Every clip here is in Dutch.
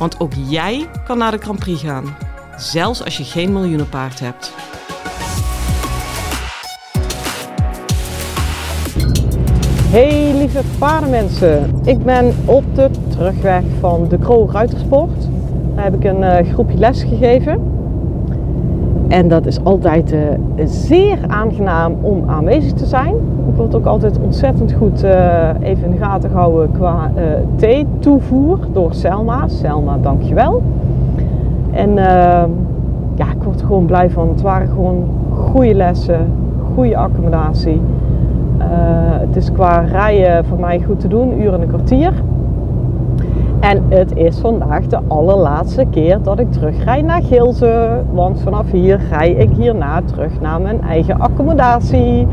Want ook jij kan naar de Grand Prix gaan, zelfs als je geen miljoenenpaard hebt. Hey lieve paardenmensen, ik ben op de terugweg van de Kroo Ruitersport. Daar heb ik een uh, groepje les gegeven. En dat is altijd uh, zeer aangenaam om aanwezig te zijn. Ik word ook altijd ontzettend goed uh, even in de gaten gehouden qua uh, thee-toevoer door Selma. Selma, dankjewel. En ja, ik word er gewoon blij van. Het waren gewoon goede lessen, goede accommodatie. het is qua rijden voor mij goed te doen, uur en een kwartier. En het is vandaag de allerlaatste keer dat ik terugrij naar Gilze. Want vanaf hier rij ik hierna terug naar mijn eigen accommodatie.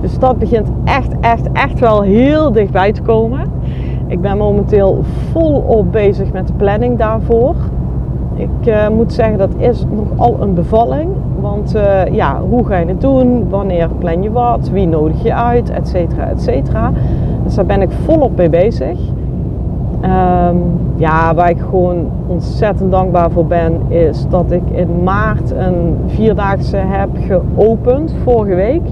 Dus dat begint echt, echt, echt wel heel dichtbij te komen. Ik ben momenteel volop bezig met de planning daarvoor. Ik uh, moet zeggen, dat is nogal een bevalling. Want uh, ja, hoe ga je het doen? Wanneer plan je wat? Wie nodig je uit? Etcetera, etcetera. Dus daar ben ik volop mee bezig. Um, ja, waar ik gewoon ontzettend dankbaar voor ben, is dat ik in maart een vierdaagse heb geopend, vorige week.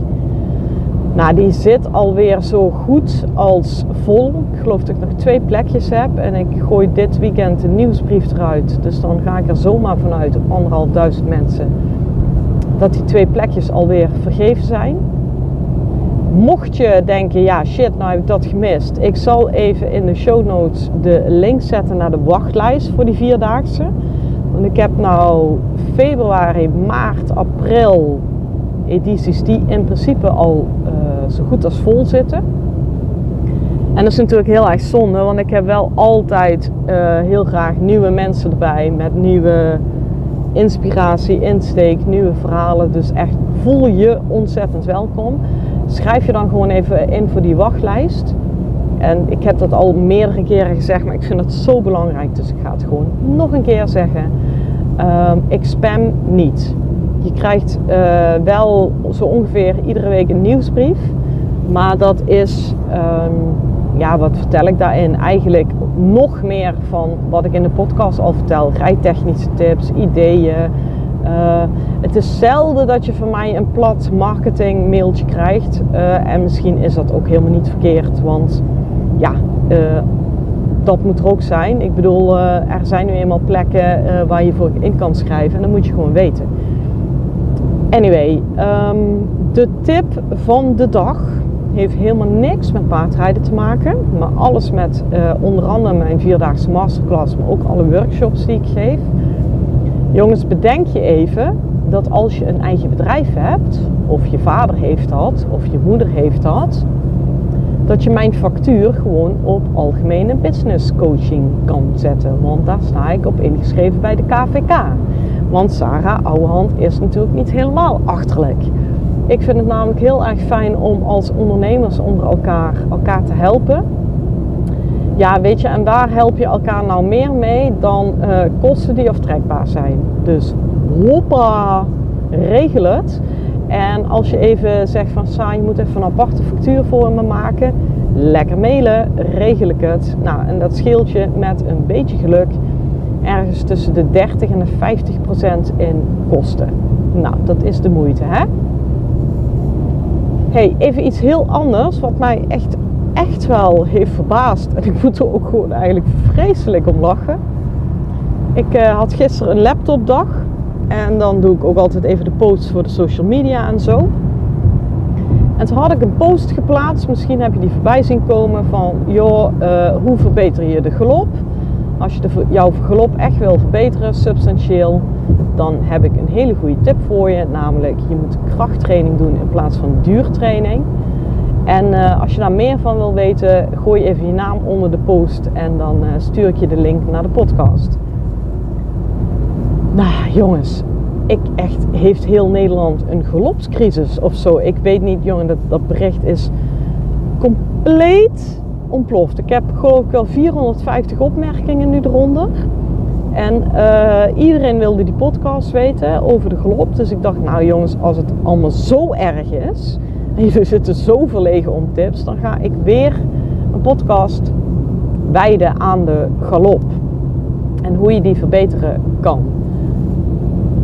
Nou, die zit alweer zo goed als vol. Ik geloof dat ik nog twee plekjes heb en ik gooi dit weekend een nieuwsbrief eruit. Dus dan ga ik er zomaar vanuit op anderhalfduizend mensen dat die twee plekjes alweer vergeven zijn. Mocht je denken, ja shit, nou heb ik dat gemist. Ik zal even in de show notes de link zetten naar de wachtlijst voor die vierdaagse. Want ik heb nou februari, maart, april edities die in principe al uh, zo goed als vol zitten. En dat is natuurlijk heel erg zonde, want ik heb wel altijd uh, heel graag nieuwe mensen erbij met nieuwe inspiratie, insteek, nieuwe verhalen. Dus echt voel je ontzettend welkom schrijf je dan gewoon even in voor die wachtlijst. En ik heb dat al meerdere keren gezegd, maar ik vind het zo belangrijk. Dus ik ga het gewoon nog een keer zeggen. Um, ik spam niet. Je krijgt uh, wel zo ongeveer iedere week een nieuwsbrief. Maar dat is, um, ja, wat vertel ik daarin? Eigenlijk nog meer van wat ik in de podcast al vertel. Rijtechnische tips, ideeën, uh, het is zelden dat je van mij een plat marketing mailtje krijgt. Uh, en misschien is dat ook helemaal niet verkeerd. Want ja, uh, dat moet er ook zijn. Ik bedoel, er zijn nu eenmaal plekken waar je voor in kan schrijven. En dat moet je gewoon weten. Anyway, um, de tip van de dag heeft helemaal niks met paardrijden te maken. Maar alles met onder andere mijn vierdaagse masterclass. Maar ook alle workshops die ik geef. Jongens, bedenk je even dat als je een eigen bedrijf hebt, of je vader heeft dat, of je moeder heeft dat, dat je mijn factuur gewoon op algemene business coaching kan zetten. Want daar sta ik op ingeschreven bij de KVK. Want Sarah Ouwehand is natuurlijk niet helemaal achterlijk. Ik vind het namelijk heel erg fijn om als ondernemers onder elkaar elkaar te helpen ja, weet je, en waar help je elkaar nou meer mee dan uh, kosten die aftrekbaar zijn. Dus hoppa, regel het. En als je even zegt van Sa, je moet even een aparte factuur voor me maken. Lekker mailen, regel ik het. Nou, en dat scheelt je met een beetje geluk ergens tussen de 30 en de 50 procent in kosten. Nou, dat is de moeite, hè? Hey, even iets heel anders wat mij echt echt wel heeft verbaasd. En ik moet er ook gewoon eigenlijk vreselijk om lachen. Ik uh, had gisteren een laptopdag. En dan doe ik ook altijd even de posts voor de social media en zo. En toen had ik een post geplaatst, misschien heb je die voorbij zien komen van joh, uh, hoe verbeter je de galop? Als je de, jouw galop echt wil verbeteren, substantieel, dan heb ik een hele goede tip voor je. Namelijk, je moet krachttraining doen in plaats van duurtraining. En uh, als je daar meer van wil weten, gooi even je naam onder de post en dan uh, stuur ik je de link naar de podcast. Nou jongens, ik echt, heeft heel Nederland een gelopscrisis of zo? Ik weet niet, jongen, dat, dat bericht is compleet ontploft. Ik heb geloof ik wel 450 opmerkingen nu eronder. En uh, iedereen wilde die podcast weten over de gelop. Dus ik dacht, nou jongens, als het allemaal zo erg is en jullie zitten zo verlegen om tips, dan ga ik weer een podcast wijden aan de galop. En hoe je die verbeteren kan.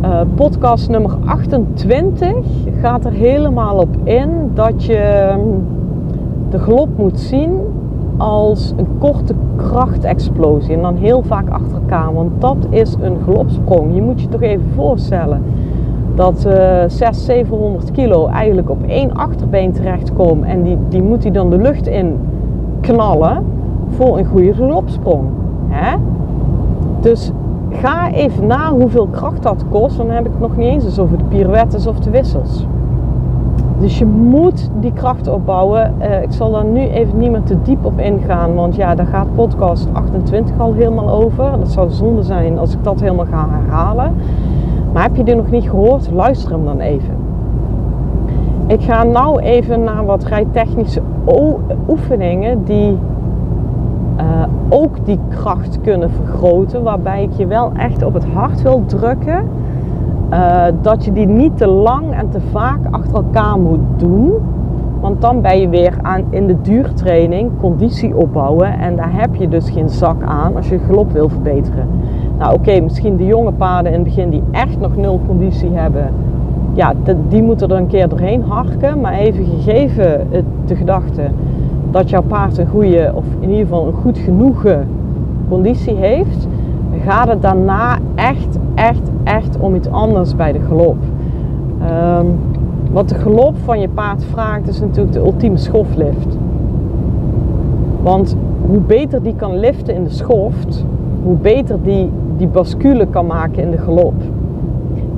Uh, podcast nummer 28 gaat er helemaal op in dat je de galop moet zien als een korte krachtexplosie. En dan heel vaak achter. Want dat is een galopsprong. Je moet je toch even voorstellen dat uh, 600, 700 kilo eigenlijk op één achterbeen terechtkomen. En die, die moet hij dan de lucht in knallen voor een goede galopsprong. Hè? Dus ga even na hoeveel kracht dat kost. Dan heb ik het nog niet eens eens over de pirouettes of de wissels. Dus je moet die kracht opbouwen. Uh, ik zal daar nu even niet meer te diep op ingaan, want ja, daar gaat podcast 28 al helemaal over. Dat zou zonde zijn als ik dat helemaal ga herhalen. Maar heb je dit nog niet gehoord? Luister hem dan even. Ik ga nou even naar wat rijtechnische oefeningen die uh, ook die kracht kunnen vergroten. Waarbij ik je wel echt op het hart wil drukken uh, dat je die niet te lang en te vaak achter elkaar moet doen. Want dan ben je weer aan, in de duurtraining conditie opbouwen. En daar heb je dus geen zak aan als je galop wil verbeteren. Nou oké, misschien de jonge paarden in het begin die echt nog nul conditie hebben. Ja, die moeten er een keer doorheen harken. Maar even gegeven de gedachte dat jouw paard een goede, of in ieder geval een goed genoegen conditie heeft. Gaat het daarna echt, echt, echt om iets anders bij de galop. Um, wat de galop van je paard vraagt is natuurlijk de ultieme schoflift. Want hoe beter die kan liften in de schoft, hoe beter die die bascule kan maken in de galop.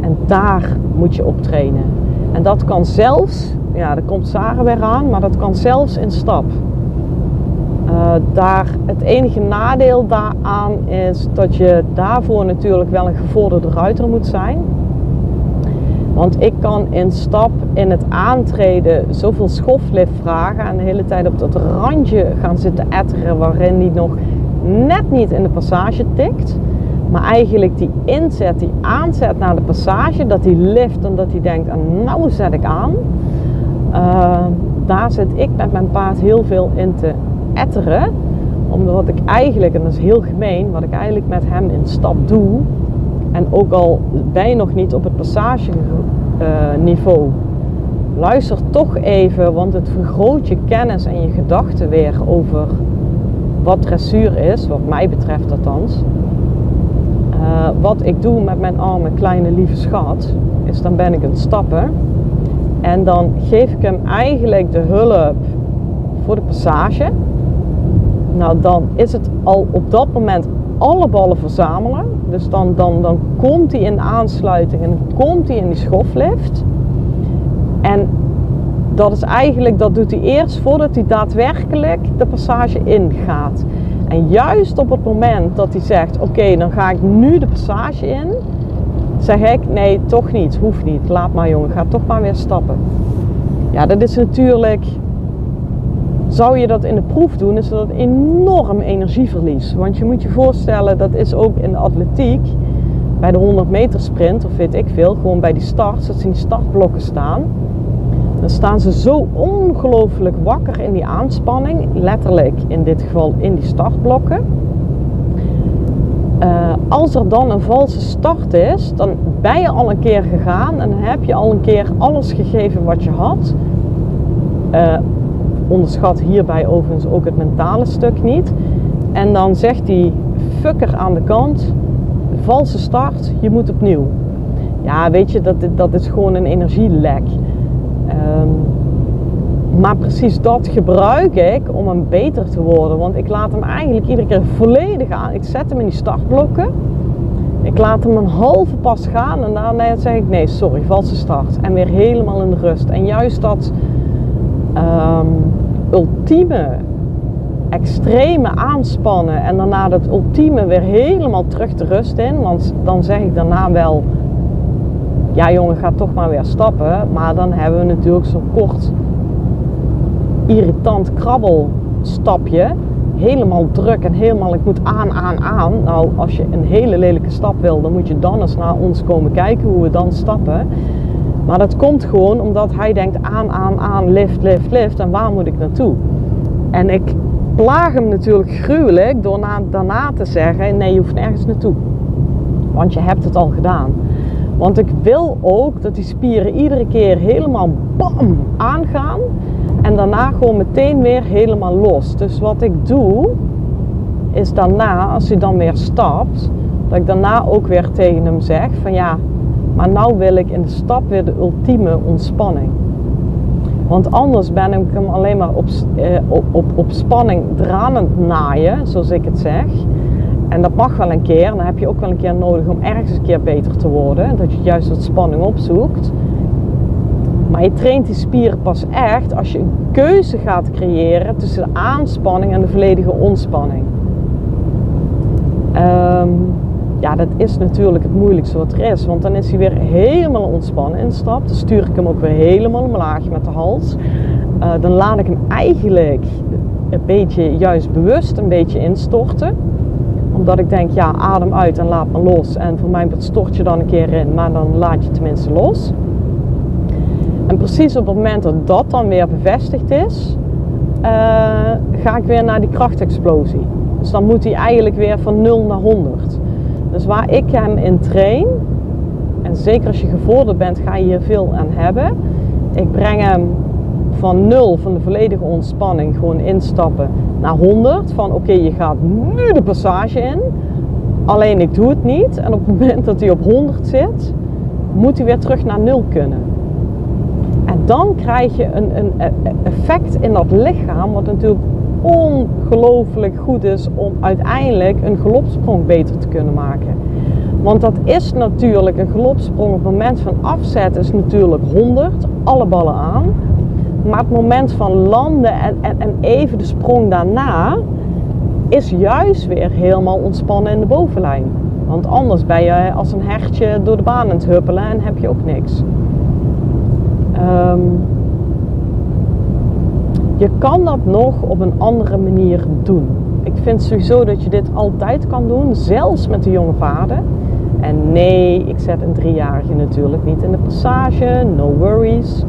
En daar moet je op trainen. En dat kan zelfs, ja, daar komt Sarah weer aan, maar dat kan zelfs in stap. Uh, daar, het enige nadeel daaraan is dat je daarvoor natuurlijk wel een gevorderde ruiter moet zijn. Want ik kan in stap in het aantreden zoveel schoflift vragen en de hele tijd op dat randje gaan zitten etteren waarin die nog net niet in de passage tikt. Maar eigenlijk die inzet, die aanzet naar de passage, dat die lift en dat hij denkt, ah, nou zet ik aan. Uh, daar zit ik met mijn paard heel veel in te etteren. Omdat ik eigenlijk, en dat is heel gemeen, wat ik eigenlijk met hem in stap doe. En ook al ben je nog niet op het passageniveau. luister toch even, want het vergroot je kennis en je gedachten weer over wat dressuur is, wat mij betreft althans. Uh, wat ik doe met mijn arme kleine lieve schat, is dan ben ik aan het stappen. En dan geef ik hem eigenlijk de hulp voor de passage. Nou, dan is het al op dat moment alle ballen verzamelen. Dus dan, dan, dan komt hij in de aansluiting en komt hij in die schoflift. En dat is eigenlijk, dat doet hij eerst voordat hij daadwerkelijk de passage ingaat. En juist op het moment dat hij zegt, oké, dan ga ik nu de passage in, zeg ik, nee, toch niet, hoeft niet. Laat maar jongen, ga toch maar weer stappen. Ja, dat is natuurlijk zou je dat in de proef doen, is dat enorm energieverlies. Want je moet je voorstellen, dat is ook in de atletiek, bij de 100 meter sprint, of weet ik veel, gewoon bij die starts, dat ze in die startblokken staan. Dan staan ze zo ongelooflijk wakker in die aanspanning, letterlijk in dit geval in die startblokken. Uh, als er dan een valse start is, dan ben je al een keer gegaan en heb je al een keer alles gegeven wat je had. Uh, onderschat hierbij overigens ook het mentale stuk niet. En dan zegt die fucker aan de kant, valse start, je moet opnieuw. Ja, weet je, dat, dat is gewoon een energielek. Um, maar precies dat gebruik ik om hem beter te worden. Want ik laat hem eigenlijk iedere keer volledig aan. Ik zet hem in die startblokken. Ik laat hem een halve pas gaan en daarna zeg ik nee, sorry, valse start. En weer helemaal in de rust. En juist dat um, ultieme extreme aanspannen en daarna het ultieme weer helemaal terug de rust in. Want dan zeg ik daarna wel, ja jongen, ga toch maar weer stappen. Maar dan hebben we natuurlijk zo'n kort irritant krabbelstapje. Helemaal druk en helemaal, ik moet aan, aan, aan. Nou, als je een hele lelijke stap wil, dan moet je dan eens naar ons komen kijken hoe we dan stappen. Maar dat komt gewoon omdat hij denkt aan, aan, aan, lift, lift, lift. En waar moet ik naartoe? En ik plaag hem natuurlijk gruwelijk door na, daarna te zeggen: nee, je hoeft nergens naartoe. Want je hebt het al gedaan. Want ik wil ook dat die spieren iedere keer helemaal bam aangaan. En daarna gewoon meteen weer helemaal los. Dus wat ik doe, is daarna, als hij dan weer stapt, dat ik daarna ook weer tegen hem zeg: van ja, maar nou wil ik in de stap weer de ultieme ontspanning. Want anders ben ik hem alleen maar op, eh, op, op, op spanning dranend naaien, zoals ik het zeg. En dat mag wel een keer. Dan heb je ook wel een keer nodig om ergens een keer beter te worden. Dat je juist wat spanning opzoekt. Maar je traint die spieren pas echt als je een keuze gaat creëren tussen de aanspanning en de volledige ontspanning. Um, ja, dat is natuurlijk het moeilijkste wat er is. Want dan is hij weer helemaal ontspannen instapt. Dan stuur ik hem ook weer helemaal omlaag met de hals. Uh, dan laat ik hem eigenlijk een beetje juist bewust een beetje instorten. Omdat ik denk, ja, adem uit en laat me los. En voor mij stort je dan een keer in, maar dan laat je tenminste los. En precies op het moment dat dat dan weer bevestigd is, uh, ga ik weer naar die krachtexplosie. Dus dan moet hij eigenlijk weer van 0 naar 100. Dus waar ik hem in train, en zeker als je gevorderd bent, ga je hier veel aan hebben. Ik breng hem van nul, van de volledige ontspanning, gewoon instappen, naar 100. Van oké, je gaat nu de passage in. Alleen ik doe het niet. En op het moment dat hij op 100 zit, moet hij weer terug naar 0 kunnen. En dan krijg je een, een effect in dat lichaam, wat natuurlijk ongelooflijk goed is om uiteindelijk een galopsprong beter te kunnen maken. Want dat is natuurlijk een galopsprong. Het moment van afzet is natuurlijk 100, alle ballen aan. Maar het moment van landen en, en, en even de sprong daarna is juist weer helemaal ontspannen in de bovenlijn. Want anders ben je als een hertje door de baan aan het huppelen en heb je ook niks. Um, je kan dat nog op een andere manier doen. Ik vind sowieso dat je dit altijd kan doen, zelfs met de jonge paarden. En nee, ik zet een driejarige natuurlijk niet in de passage, no worries.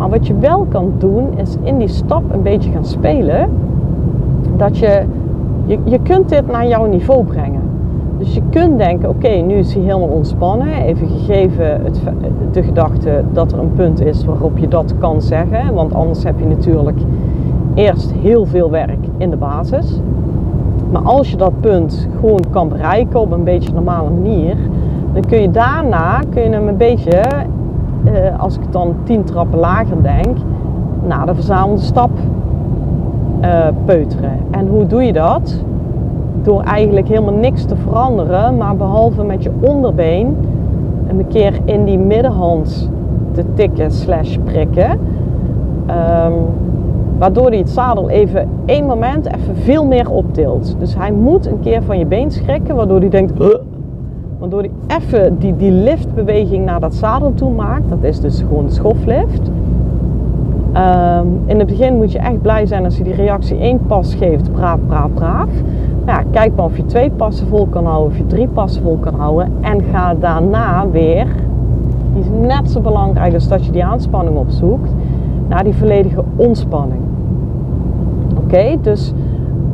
Maar wat je wel kan doen, is in die stap een beetje gaan spelen. Dat je, je, je kunt dit naar jouw niveau brengen. Dus je kunt denken, oké, nu is hij helemaal ontspannen. Even gegeven het, de gedachte dat er een punt is waarop je dat kan zeggen. Want anders heb je natuurlijk eerst heel veel werk in de basis. Maar als je dat punt gewoon kan bereiken op een beetje normale manier, dan kun je daarna kun je hem een beetje, eh, als ik dan tien trappen lager denk, naar de verzamelde stap uh, peuteren. En hoe doe je dat? Door eigenlijk helemaal niks te veranderen, maar behalve met je onderbeen een keer in die middenhand te tikken slash prikken. Um, Waardoor hij het zadel even één moment even veel meer optilt. Dus hij moet een keer van je been schrikken, waardoor hij denkt. Waardoor hij even die, die liftbeweging naar dat zadel toe maakt. Dat is dus gewoon de schoflift. Um, in het begin moet je echt blij zijn als je die reactie één pas geeft. Braaf, braaf, braaf. Ja, kijk maar of je twee passen vol kan houden, of je drie passen vol kan houden. En ga daarna weer, die is net zo belangrijk als dat je die aanspanning opzoekt, naar die volledige ontspanning. Oké, dus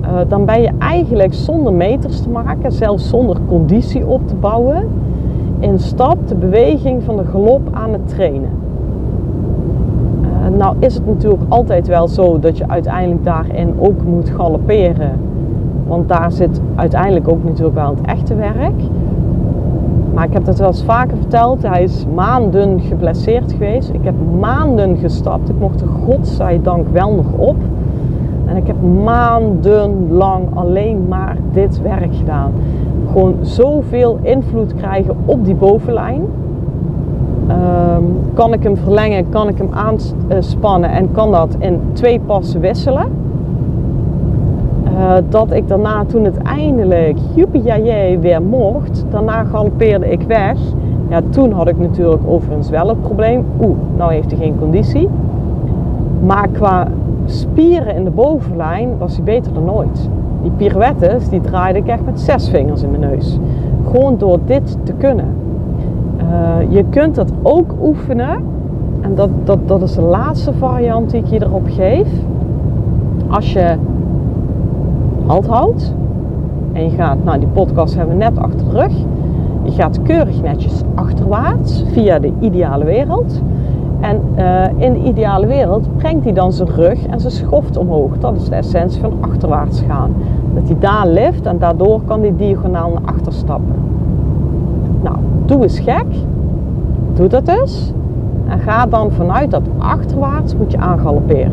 uh, dan ben je eigenlijk zonder meters te maken, zelfs zonder conditie op te bouwen, in stap de beweging van de galop aan het trainen. Uh, nou is het natuurlijk altijd wel zo dat je uiteindelijk daarin ook moet galopperen. Want daar zit uiteindelijk ook natuurlijk wel het echte werk. Maar ik heb dat wel eens vaker verteld. Hij is maanden geblesseerd geweest. Ik heb maanden gestapt. Ik mocht er godzijdank wel nog op. En ik heb maandenlang alleen maar dit werk gedaan. Gewoon zoveel invloed krijgen op die bovenlijn. Um, kan ik hem verlengen, kan ik hem aanspannen en kan dat in twee passen wisselen. dat ik daarna, toen het eindelijk, joepie weer mocht, daarna galoppeerde ik weg. Ja, toen had ik natuurlijk overigens wel het probleem. Oeh, nou heeft hij geen conditie. Maar qua spieren in de bovenlijn was hij beter dan ooit. Die pirouettes, die draaide ik echt met zes vingers in mijn neus. Gewoon door dit te kunnen. Uh, je kunt dat ook oefenen. En dat, dat, dat is de laatste variant die ik je erop geef. Als je halt houdt en je gaat, nou die podcast hebben we net achter de rug. Je gaat keurig netjes achterwaarts via de ideale wereld. En uh, in de ideale wereld brengt hij dan zijn rug en zijn schoft omhoog. Dat is de essentie van achterwaarts gaan. Dat hij daar lift en daardoor kan hij diagonaal naar achter stappen. Nou, doe eens gek. Doe dat dus. En ga dan vanuit dat achterwaarts moet je aangalopperen.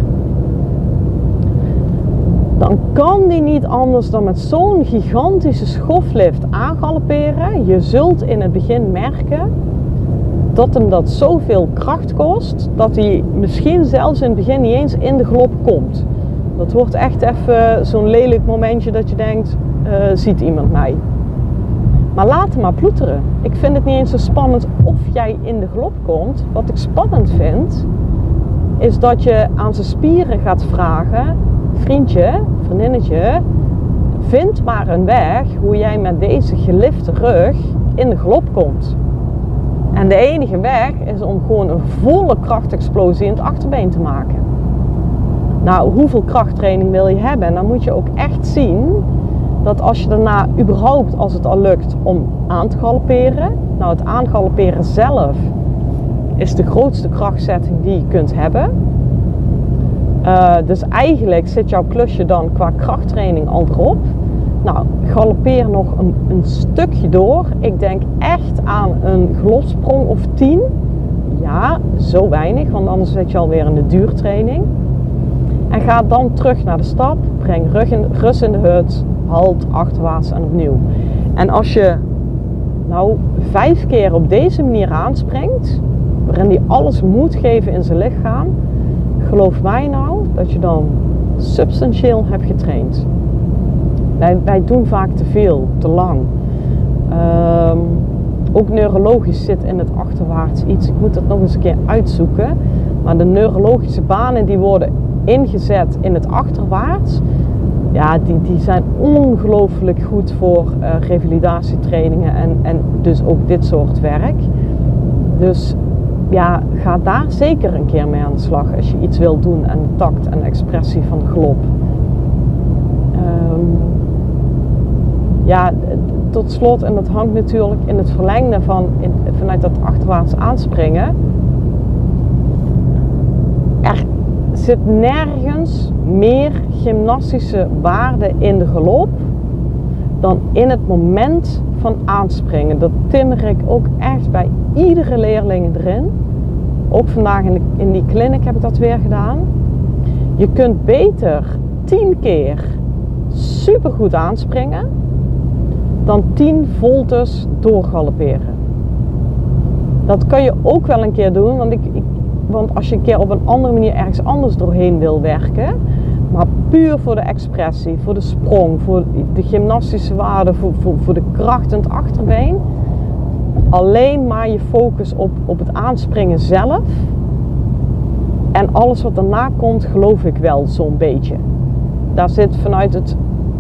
Dan kan die niet anders dan met zo'n gigantische schoflift aangalopperen. Je zult in het begin merken dat hem dat zoveel kracht kost dat hij misschien zelfs in het begin niet eens in de glop komt. Dat wordt echt even zo'n lelijk momentje dat je denkt, uh, ziet iemand mij? Maar laat hem maar ploeteren. Ik vind het niet eens zo spannend of jij in de glop komt. Wat ik spannend vind, is dat je aan zijn spieren gaat vragen: vriendje, vriendinnetje, vind maar een weg hoe jij met deze gelifte rug in de glop komt. En de enige weg is om gewoon een volle krachtexplosie in het achterbeen te maken. Nou, hoeveel krachttraining wil je hebben? En dan moet je ook echt zien dat als je daarna überhaupt, als het al lukt, om aan te galopperen. Nou, het aangalopperen zelf is de grootste krachtzetting die je kunt hebben. Uh, dus eigenlijk zit jouw klusje dan qua krachttraining al erop. Nou, galoppeer nog een, een, stukje door. Ik denk echt aan een glotsprong of 10. Ja, zo weinig, want anders zit je alweer in de duurtraining. En ga dan terug naar de stap. Breng rust in de hut. Halt achterwaarts en opnieuw. En als je nou vijf keer op deze manier aanspringt, waarin die alles moet geven in zijn lichaam, geloof mij nou dat je dan substantieel hebt getraind. Wij, doen vaak te veel, te lang. Um, ook neurologisch zit in het achterwaarts iets. Ik moet dat nog eens een keer uitzoeken. Maar de neurologische banen die worden ingezet in het achterwaarts. Ja, die, die zijn ongelooflijk goed voor uh, revalidatietrainingen en, en dus ook dit soort werk. Dus ja, ga daar zeker een keer mee aan de slag als je iets wilt doen de tact en expressie van de glop. Um, ja, tot slot, en dat hangt natuurlijk in het verlengde van vanuit dat achterwaarts aanspringen. Er zit nergens meer gymnastische waarde in de galop dan in het moment van aanspringen. Dat timmer ik ook echt bij iedere leerling erin. Ook vandaag in, in die clinic heb ik dat weer gedaan. Je kunt beter tien keer supergoed aanspringen dan 10 voltes doorgalopperen. Dat kan je ook wel een keer doen, want, ik, want als je een keer op een andere manier ergens anders doorheen wil werken, maar puur voor de expressie, voor de sprong, voor de gymnastische waarde, voor, voor, voor de kracht in het achterbeen, alleen maar je focus op, op het aanspringen zelf. En alles wat daarna komt, geloof ik wel zo'n beetje. Daar zit vanuit het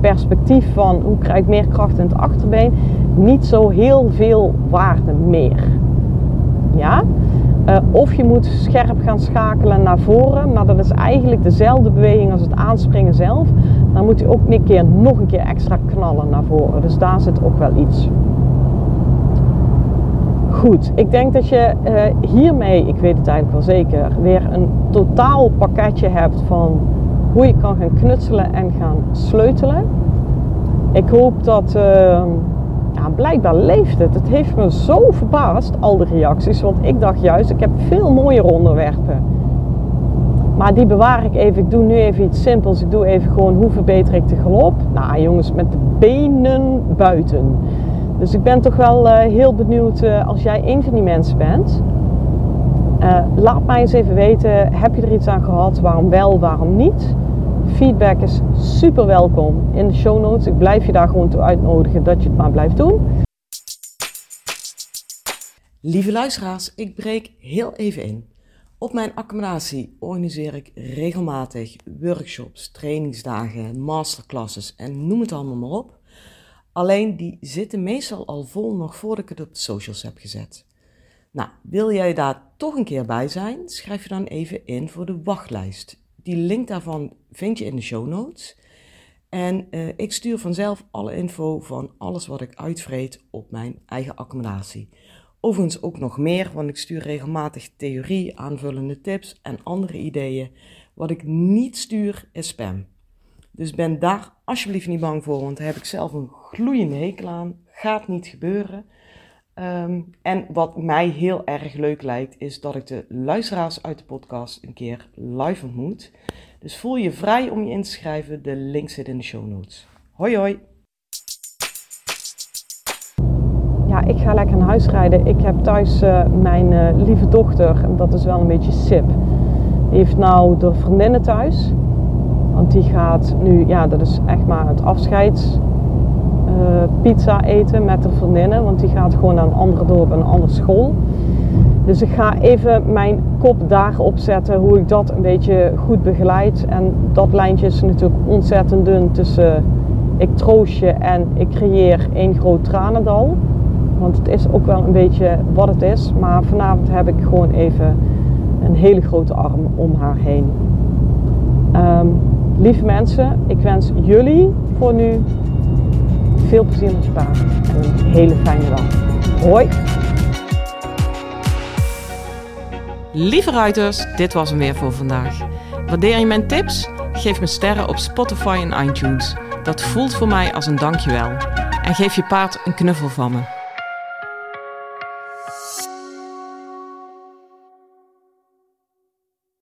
perspectief van hoe krijg ik meer kracht in het achterbeen, niet zo heel veel waarde meer. Ja? Uh, of je moet scherp gaan schakelen naar voren, maar dat is eigenlijk dezelfde beweging als het aanspringen zelf. Dan moet je ook een keer nog een keer extra knallen naar voren. Dus daar zit ook wel iets. Goed, ik denk dat je uh, hiermee, ik weet het eigenlijk wel zeker, weer een totaal pakketje hebt van hoe je kan gaan knutselen en gaan sleutelen. Ik hoop dat, uh, ja, blijkbaar leeft het. Het heeft me zo verbaasd, al de reacties. Want ik dacht juist, ik heb veel mooiere onderwerpen. Maar die bewaar ik even. Ik doe nu even iets simpels. Ik doe even gewoon hoe verbeter ik de galop. Nou jongens, met de benen buiten. Dus ik ben toch wel uh, heel benieuwd uh, als jij een van die mensen bent. Uh, laat mij eens even weten, heb je er iets aan gehad? Waarom wel, waarom niet? Feedback is super welkom in de show notes. Ik blijf je daar gewoon toe uitnodigen dat je het maar blijft doen. Lieve luisteraars, ik breek heel even in. Op mijn accommodatie organiseer ik regelmatig workshops, trainingsdagen, masterclasses en noem het allemaal maar op. Alleen die zitten meestal al vol nog voordat ik het op de socials heb gezet. Nou, wil jij daar toch een keer bij zijn? Schrijf je dan even in voor de wachtlijst. Die link daarvan vind je in de show notes. En uh, ik stuur vanzelf alle info van alles wat ik uitvreet op mijn eigen accommodatie. Overigens ook nog meer, want ik stuur regelmatig theorie, aanvullende tips en andere ideeën. Wat ik niet stuur is spam. Dus ben daar alsjeblieft niet bang voor, want daar heb ik zelf een gloeiende hekel aan. Gaat niet gebeuren. Ehm, en wat mij heel erg leuk lijkt, is dat ik de luisteraars uit de podcast een keer live ontmoet. Dus voel je vrij om je in te schrijven. De link zit in de show notes. Hoi hoi! Ja, ik ga lekker naar huis rijden. Ik heb thuis uh, mijn uh, lieve dochter, en dat is wel een beetje sip. Die heeft nou de vriendinnen thuis. Want die gaat nu, ja, dat is echt maar het afscheids pizza eten met de vriendinnen. Want die gaat gewoon naar een andere dorp en een andere school. Dus ik ga even mijn kop daar opzetten hoe ik dat een beetje goed begeleid. En dat lijntje is natuurlijk ontzettend dun tussen ik troost je en ik creëer één groot tranendal. Want het is ook wel een beetje wat het is. Maar vanavond heb ik gewoon even een hele grote arm om haar heen. Um, lieve mensen, ik wens jullie voor nu veel plezier met je paard en een hele fijne dag. Hoi! Lieve ruiters, dit was hem weer voor vandaag. Waardeer je mijn tips? Geef me sterren op Spotify en iTunes. Dat voelt voor mij als een dankjewel. En geef je paard een knuffel van me.